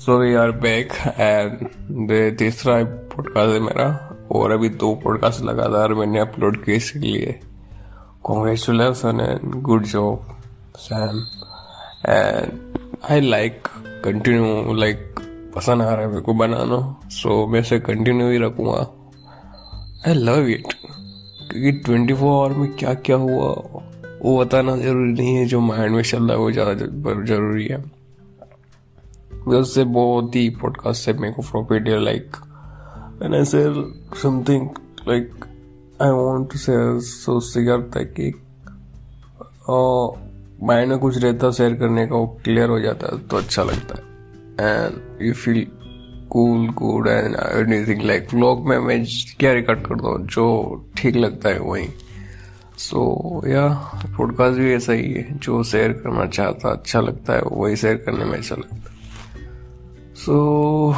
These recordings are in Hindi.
So we are back and तीसरा पॉडकास्ट है मेरा और अभी दो पॉडकास्ट लगातार मैंने अपलोड किए इसलिए congratulation and good job Sam and I like continue like पसंद आ रहा है मेरे को बनाना। सो so, मैं इसे कंटिन्यू ही रखूँगा। आई लव इट क्योंकि ट्वेंटी फोर आवर में क्या क्या हुआ वो बताना ज़रूरी नहीं है जो माइंड में चल रहा है वो ज़्यादा ज़रूरी है। बहुत ही पॉडकास्ट से मेरे को प्रॉफिट है like and I say something like I want to say so उससे क्या होता कि माइंड में कुछ रहता शेयर करने का, वो क्लियर हो जाता है तो अच्छा लगता है। And you feel cool good and anything like vlog में मैं क्या रिकॉर्ड करता हूँ, जो ठीक लगता है, वही। सो या पॉडकास्ट भी ऐसा ही है, जो शेयर करना चाहता अच्छा लगता है, वही शेयर करने में अच्छा लगता है। So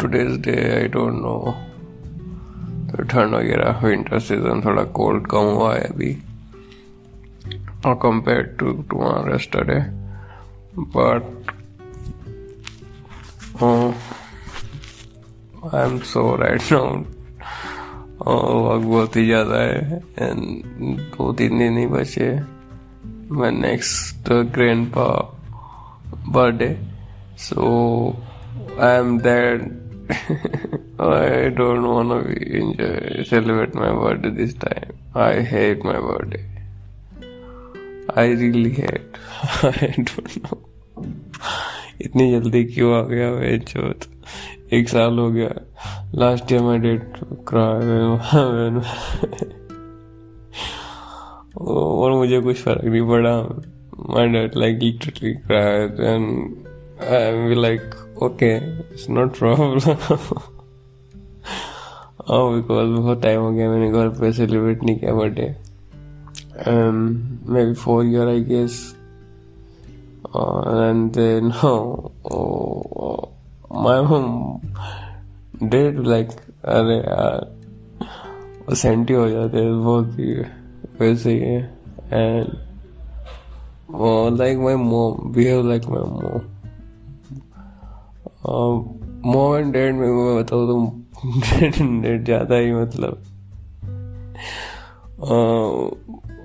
today's day I don't know तो ठंड वगैरह विंटर सीज़न थोड़ा कोल्ड कम हुआ है अभी और compare to tomorrow yesterday. But I am so right now वक्त बहुत ही ज़्यादा है एंड दो तीन दिन ही बचे my next uh, grandpa birthday. I am that I don't want to be enjoy celebrate my birthday this time I hate my birthday I really hate I don't know इतनी जल्दी क्यों आ गया मैं चौथ एक साल हो गया। Last time I dad cry और मुझे कुछ फ़र्क नहीं पड़ा। My dad like literally cry and I am like okay it's not problem हाँ बिकॉज़ बहुत टाइम हो गया, मैंने घर पे सेलिब्रेट नहीं किया birthday maybe four year I guess and then my dad like अरे यार वो सेंटी हो जाते हैं, बहुत ही वैसे है एंड लाइक माई मोम बिहेव लाइक माई मोम मोम एंड डैड में मैं बताऊँ तो डेट ज़्यादा ही मतलब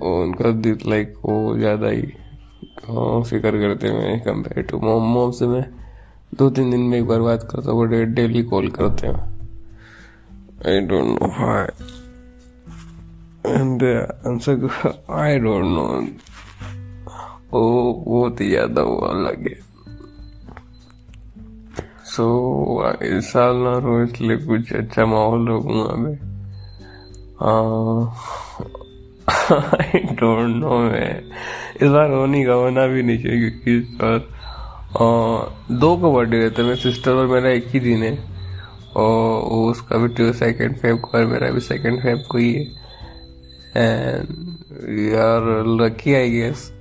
उनका दिल लाइक वो ज़्यादा ही फ़िक्र करते हैं कंपेयर टू मोम मोम से मैं दो तीन दिन में एक बार बात करता हूँ बट डेली कॉल करते हैं। I don't know hi and answer I don't know वो बहुत ही ज़्यादा वो अलग है। सो साल ना रो इसलिए कुछ अच्छा माहौल रखूँगा मैं आई डोंट नो मैं इस बार होनी का होना भी नहीं चाहिए क्योंकि इस बार दो का बर्थडे रहता है, मेरे सिस्टर और मेरा एक ही दिन है। और उसका भी टू सेकेंड फेब को और मेरा भी सेकेंड फेब को ही है। एंड यार लकी आई गेस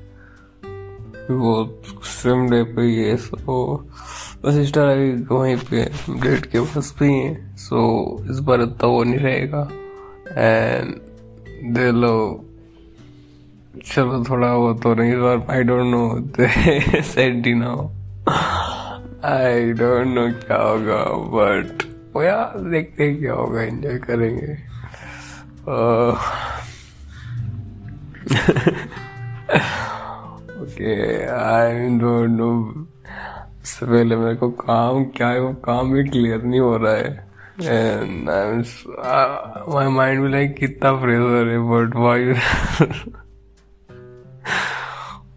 वो सेम डे पे ही है सो सिस्टर अभी वहीं पे डेट के पास पे ही सो इस बार इतना वो नहीं रहेगा। एंड दे लो। चलो, थोड़ा वो तो नहीं बार I don't know senti now I don't know क्या होगा बट वो यार, देखते हैं क्या होगा एंजॉय करेंगे। ओके आई डोंट नो सबसे पहले मेरे को काम, क्या है वो? काम भी क्लियर नहीं हो रहा है। एंड माई माइंड भी लाइक कितना प्रेशर है but why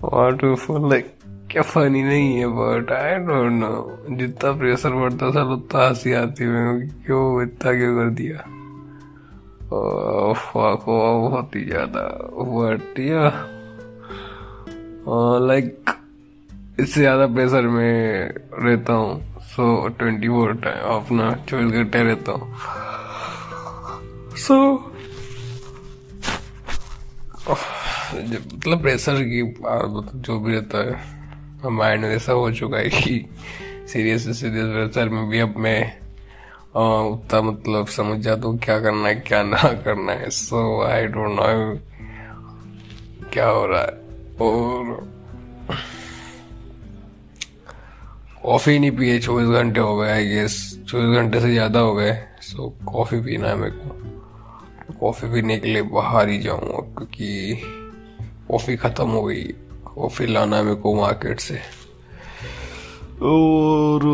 what for like क्या फनी नहीं है बट आई डोंट नो जितना प्रेशर बढ़ता था, उतना हँसी आती है क्यों इतना क्यों कर दिया। बहुत ही ज़्यादा बट या लाइक इससे ज़्यादा प्रेशर में रहता हूँ सो ट्वेंटी फोर टाइम अपना चौबीस घंटे रहता हूँ। सो मतलब प्रेशर की मतलब जो भी रहता है माइंड ऐसा हो चुका है कि सीरियस सीरियस प्रेशर में भी अब मैं उतना मतलब समझ जाता हूँ क्या करना है, क्या ना करना है। सो आई डोंट नो क्या हो रहा है। और कॉफ़ी नहीं पिए, चौबीस घंटे हो गए आई गेस चौबीस घंटे से ज़्यादा हो गए। सो कॉफ़ी पीना है मेरे को। कॉफ़ी पीने के लिए बाहर ही जाऊँगा क्योंकि कॉफ़ी ख़त्म हो गई। कॉफ़ी लाना है मेरे को मार्केट से। और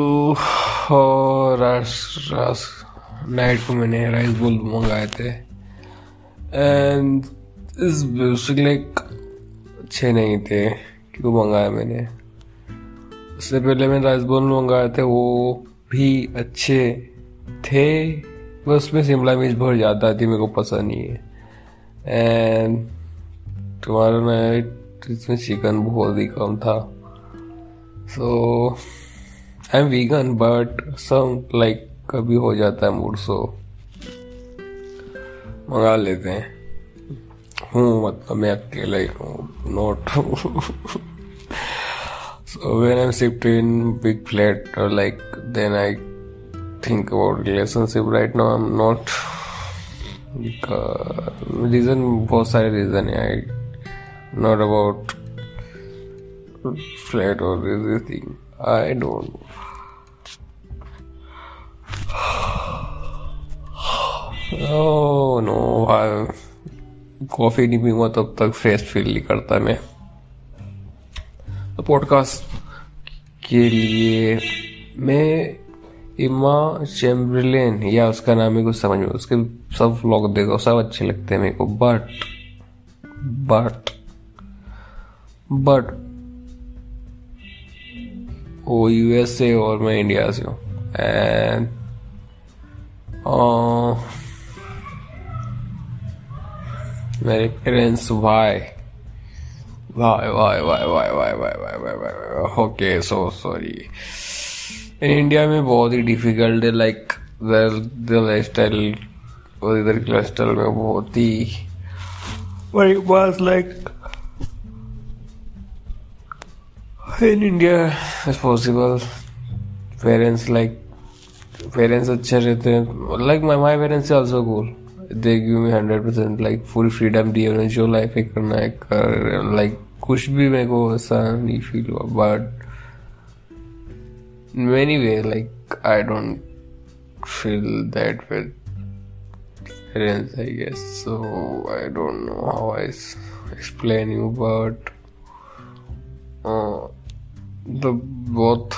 रास रास नाइट को मैंने राइस बोल मंगाए थे। एंड इस बेसिकली अच्छे नहीं थे। क्यों मंगाया मैंने? उससे पहले मैंने राइस बोल मंगाए थे, वो भी अच्छे थे। बस उसमें शिमला मिर्च बहुत ज़्यादा थी, मेरे को पसंद नहीं है। एंड तुम्हारा नाइट, इसमें चिकन बहुत ही कम था। So I am vegan but some like कभी हो जाता है मूड सो मंगा लेते हैं। हूँ मतलब मैं अकेला ही हूँ not so when I'm shipped in big flat or like then I think about relationship right now I'm not because reason बहुत सारे reason है I not about flat or everything I don't oh no coffee नहीं पीऊँगा तब तक फ्रेश फील नहीं करता मैं तो पॉडकास्ट के लिए मैं इमा चैम्बरलेन या उसका नाम है कुछ समझ में, उसके सब व्लॉग देखो, सब अच्छे लगते हैं मेरे को बट बट बट वो यूएस से और मैं इंडिया से हूँ एंड मेरे parents why why why why why why why why why why okay so sorry in India में बहुत ही डिफ़िकल्ट है लाइक द लाइफ स्टाइल और इधर की लाइफ स्टाइल में बहुत ही पास like in India it's possible, parents, like, parents अच्छे रहते हैं। Like, my my parents are also cool. They give me hundred percent like full freedom दी उन्हें जो लाइफ है करना है कर लाइक कुछ भी मेरे को ऐसा नहीं फील हुआ but I don't feel that with parents I guess so I don't know how I explain you but uh, the both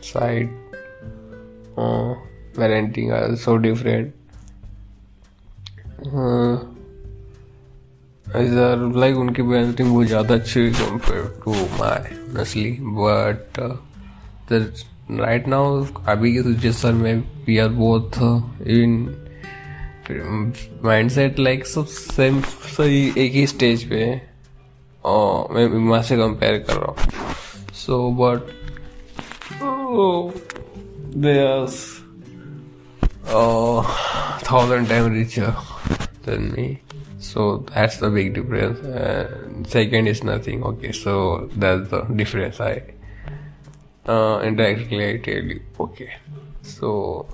side uh, parenting are so different इधर लाइक उनकी पेरेंटिंग बहुत ज़्यादा अच्छी कंपेयर टू माई नसली बट राइट नाउ अभी की सिचुएशन में we are both in mindset like सब सेम सही एक ही स्टेज पे मैं इमा से कंपेयर कर रहा हूँ। So but they thousand time richer than me so that's the big difference uh, second is nothing okay so that's the difference i uh, indirectly i tell you okay so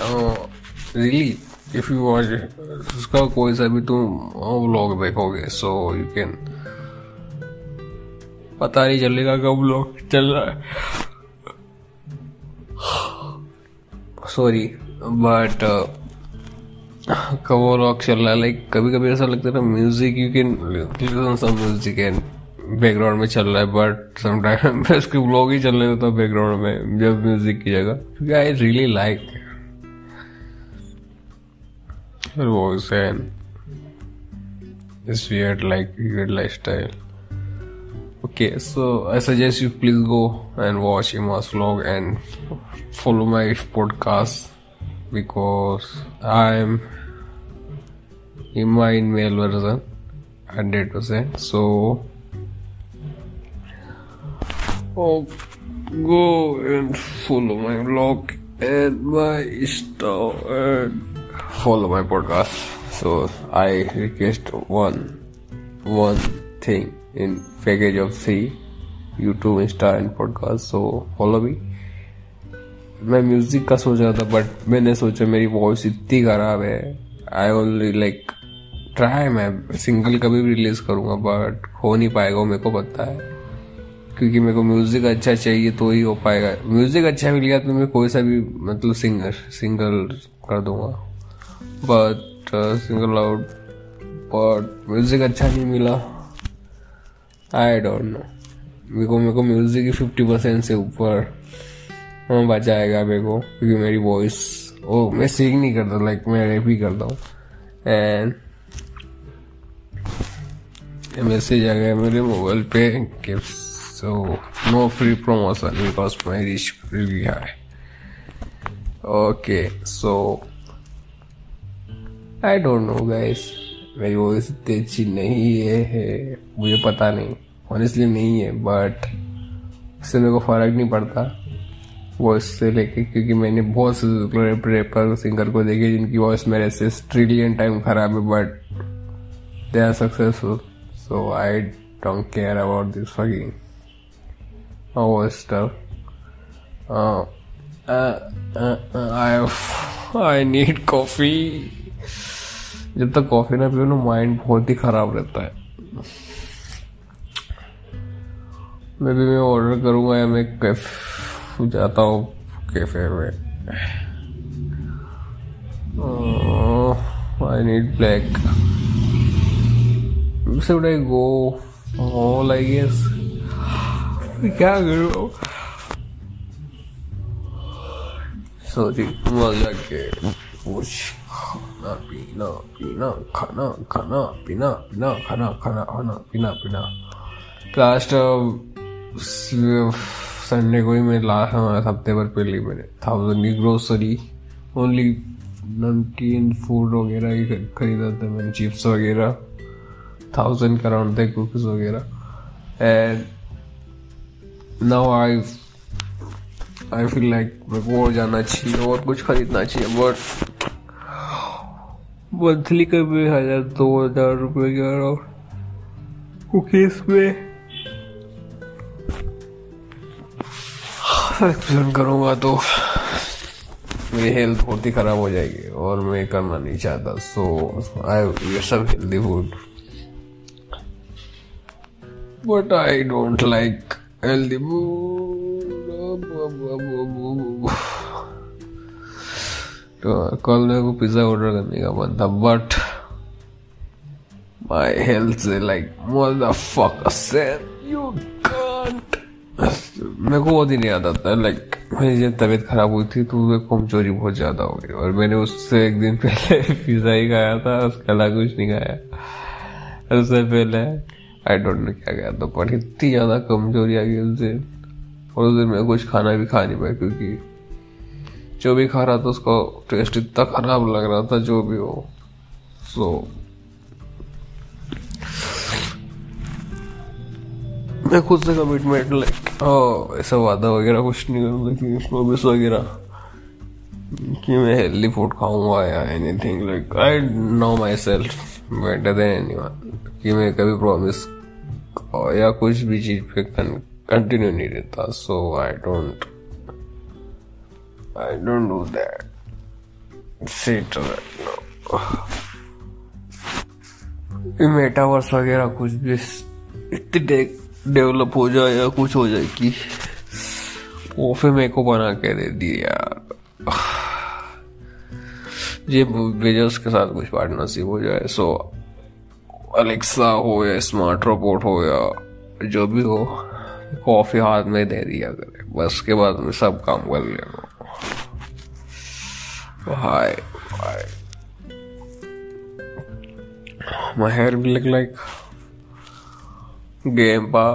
uh, really if you watch उसका कोई सा भी तुम व्लॉग देखोगे सो यू कैन पता नहीं चलेगा कब व्लॉग चल रहा है सॉरी बट कवर रॉक चल रहा है लाइक कभी कभी ऐसा लगता है music you can listen some music and background में चल रहा है बट समटाइम उसके ब्लॉग ही चल रहे होता है बैकग्राउंड में, जब म्यूज़िक की जगह। क्योंकि I really like voice and it's weird, like, weird lifestyle. Okay so i suggest you please go and watch ima's vlog and follow my podcast because I'm in my male version 100% so oh, go and follow my vlog and my stuff and follow my podcast. So I request one one thing in package of three YouTube, Insta and podcast so follow me. मैं म्यूज़िक का सोच रहा था बट मैंने सोचा मेरी वॉइस इतनी खराब है। आई ओनली लाइक ट्राई मैं सिंगल कभी भी रिलीज़ करूँगा बट हो नहीं पाएगा मेरे को पता है। क्योंकि मेरे को म्यूज़िक अच्छा चाहिए तो ही हो पाएगा। म्यूज़िक अच्छा मिल गया तो मैं कोई सा भी मतलब सिंगर सिंगल कर दूँगा। But single out but music अच्छा नहीं मिला। आई डोंट नो मेरे को मेरे को म्यूज़िक की फिफ्टी परसेंट से ऊपर हाँ, बचाएगा मेरे को क्योंकि मेरी वॉइस ओ मैं सिंग नहीं करता लाइक मैं रैप ही करता हूँ। एंड मैसेज आ गया मेरे मोबाइल पे कि so no free promotion because my rich review है okay so I don't know guys मेरी वॉइस इतनी अच्छी नहीं है, मुझे पता नहीं। ऑनेस्टली नहीं है बट इससे मेरे को फ़र्क नहीं पड़ता। वॉइस से लेके क्योंकि मैंने बहुत से रेपर सिंगर को देखे जिनकी वॉइस मेरे से ट्रिलियन टाइम खराब है but they are successful so I don't care about this fucking voice stuff I need coffee जब तक कॉफ़ी ना पियो ना माइंड बहुत ही खराब रहता है। मैं भी मैं ऑर्डर करूँगा या मैं कैफ जाता हूँ कैफ़े में। I need black I go all I guess क्या करूँ? सॉरी मज़ा के कुछ। खाना पीना पीना खाना खाना पीना पीना खाना खाना खाना पीना पीना लास्ट संडे को ही मैं लास्ट हफ़्ते भर पे ली मैंने थाउज़ेंड की ग्रोसरी ओनली नमकीन फ़ूड वगैरह ही खरीदा था मैंने चिप्स वगैरह थाउज़ेंड का अराउंड थे कुकीज वगैरह and now I I feel like मेरे को और जाना चाहिए और कुछ खरीदना चाहिए बट मंथली का भी हज़ार, दो हज़ार रुपये के कुकीज में एक्सप्लेन करूँगा तो मेरी हेल्थ बहुत ही ख़राब हो जाएगी और मैं करना नहीं चाहता सो आई ये सब healthy food but I don't like healthy food तो कल मेरे को पिज़्ज़ा ऑर्डर करने का मन था बट माई हेल्थ से लाइक मदरफकर यू मेरे को ही नहीं याद आता लाइक मेरी जब तबीयत खराब हुई थी तो मेरे कमज़ोरी बहुत ज़्यादा हो गई, और मैंने उससे एक दिन पहले पिज्जा ही खाया था, उसके अलावा कुछ नहीं खाया। उससे पहले आई डोंट नो क्या गया तो पर इतनी ज़्यादा कमज़ोरी आ गई उस दिन, और उस दिन मैं कुछ खाना भी खा नहीं पाया, क्योंकि जो भी खा रहा था उसका टेस्ट इतना खराब लग रहा था जो भी हो। सो so, मैं खुद से कमिटमेंट लाइक ऐसा वादा वगैरह कुछ नहीं करूँगा कि प्रॉमिस वगैरह कि मैं हेल्दी फ़ूड खाऊँगा या anything like I know myself better than any कि मैं कभी प्रॉमिस या कुछ भी चीज़ पे कंटिन्यू नहीं रहता so I don't I don't do that shit metaverse वगैरह कुछ भी इतनी डेवलप हो जाए या कुछ हो जाए कि वो फिर मेरे को बना के दे दिया यार। ये वेजर्स के साथ कुछ पार्टनरशिप हो जाए। सो अलेक्सा हो या स्मार्ट रोबोट हो या जो भी हो कॉफ़ी हाथ में दे दिया करे। बस के बाद में सब काम कर लिया। हाय हाय my hair will look like पा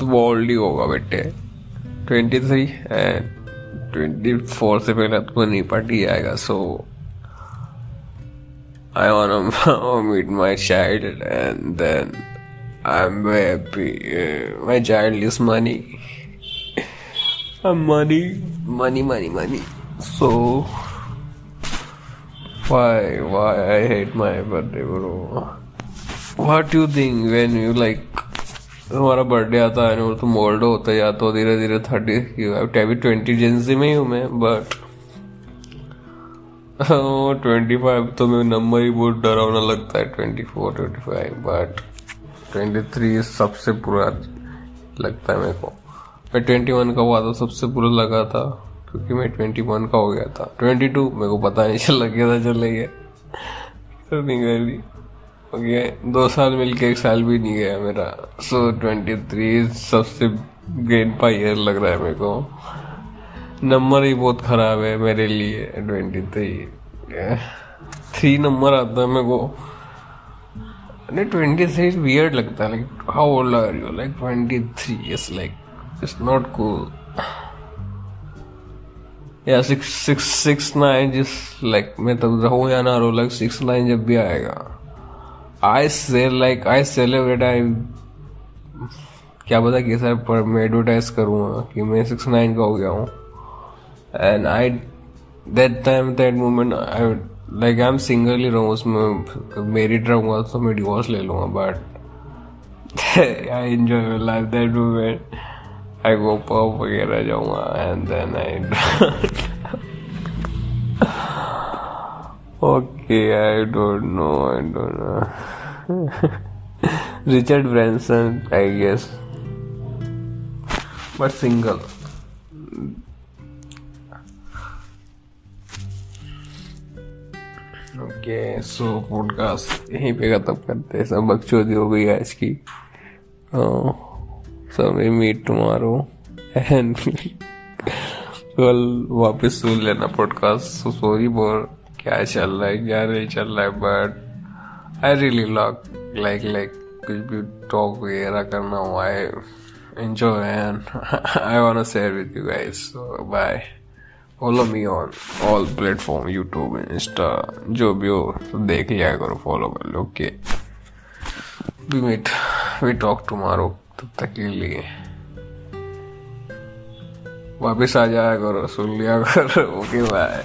तो वर्ल्ड ही होगा बेटे twenty three and twenty four से पहले तो नहीं पार्टी आएगा so want to meet my child and then I'm happy. Uh, my child is money. I'm money. Money, money, money. So, why, why I hate my birthday, bro? What do you think when you like तुम्हारा बर्थडे आता है और तुम ओल्ड होते जाते हो धीरे धीरे थर्टी अभी ट्वेंटी जेंसी में ही हूँ मैं बट ट्वेंटी फाइव तो मेरे नंबर ही बहुत डरावना लगता है twenty four twenty five but twenty three सबसे बुरा लगता है मेरे को मैं ट्वेंटी वन का हुआ था सबसे बुरा लगा था क्योंकि मैं ट्वेंटी वन का हो गया था। ट्वेंटी टू मेरे को पता नहीं चल गया था, चले गया। तो नहीं गई ओके दो साल मिल के एक साल भी नहीं गया मेरा। सो ट्वेंटी थ्री सबसे ग्रेट का ईयर लग रहा है मेरे को। नंबर ही बहुत खराब है मेरे लिए ट्वेंटी थ्री थ्री नंबर आता है मेरे को। नहीं ट्वेंटी थ्री वियर्ड लगता है। Like how old are you like twenty three is like it's not cool या सिक्स सिक्स सिक्स नाइन जिस लाइक मैं तब रहूँ या ना रहूँ लाइक सिक्स नाइन जब भी आएगा। आई से लाइक आई सेलिब्रेट आई क्या पता कैसा पर मैं एडवर्टाइज करूँगा कि मैं सिक्स नाइन का हो गया हूँ। And I that time that moment I like I am single ही रहूँ, उसमें मेरिड रहूँगा तो मैं डिवोर्स ले लूँगा but I enjoy life that moment I go pub वगैरह जाऊँगा and then I okay I don't know I don't know Richard Branson I guess but single okay so podcast यहीं पे खत्म करते हैं। सब बकचोदी हो गई आज की। So we meet tomorrow and कल वापस सुन लेना पॉडकास्ट सो सॉरी बोर क्या चल रहा है? क्या नहीं चल रहा है? But I really lock like like कुछ भी टॉक वगैरह करना हो. I enjoy and I wanna share with you guys. So bye. Follow me on all platform YouTube Insta जो भी हो तो देख लिया करो फॉलो कर लो. Okay we meet we talk tomorrow तब तक के लिए। वापिस आ जाया करो सुन लिया करो ओके बाय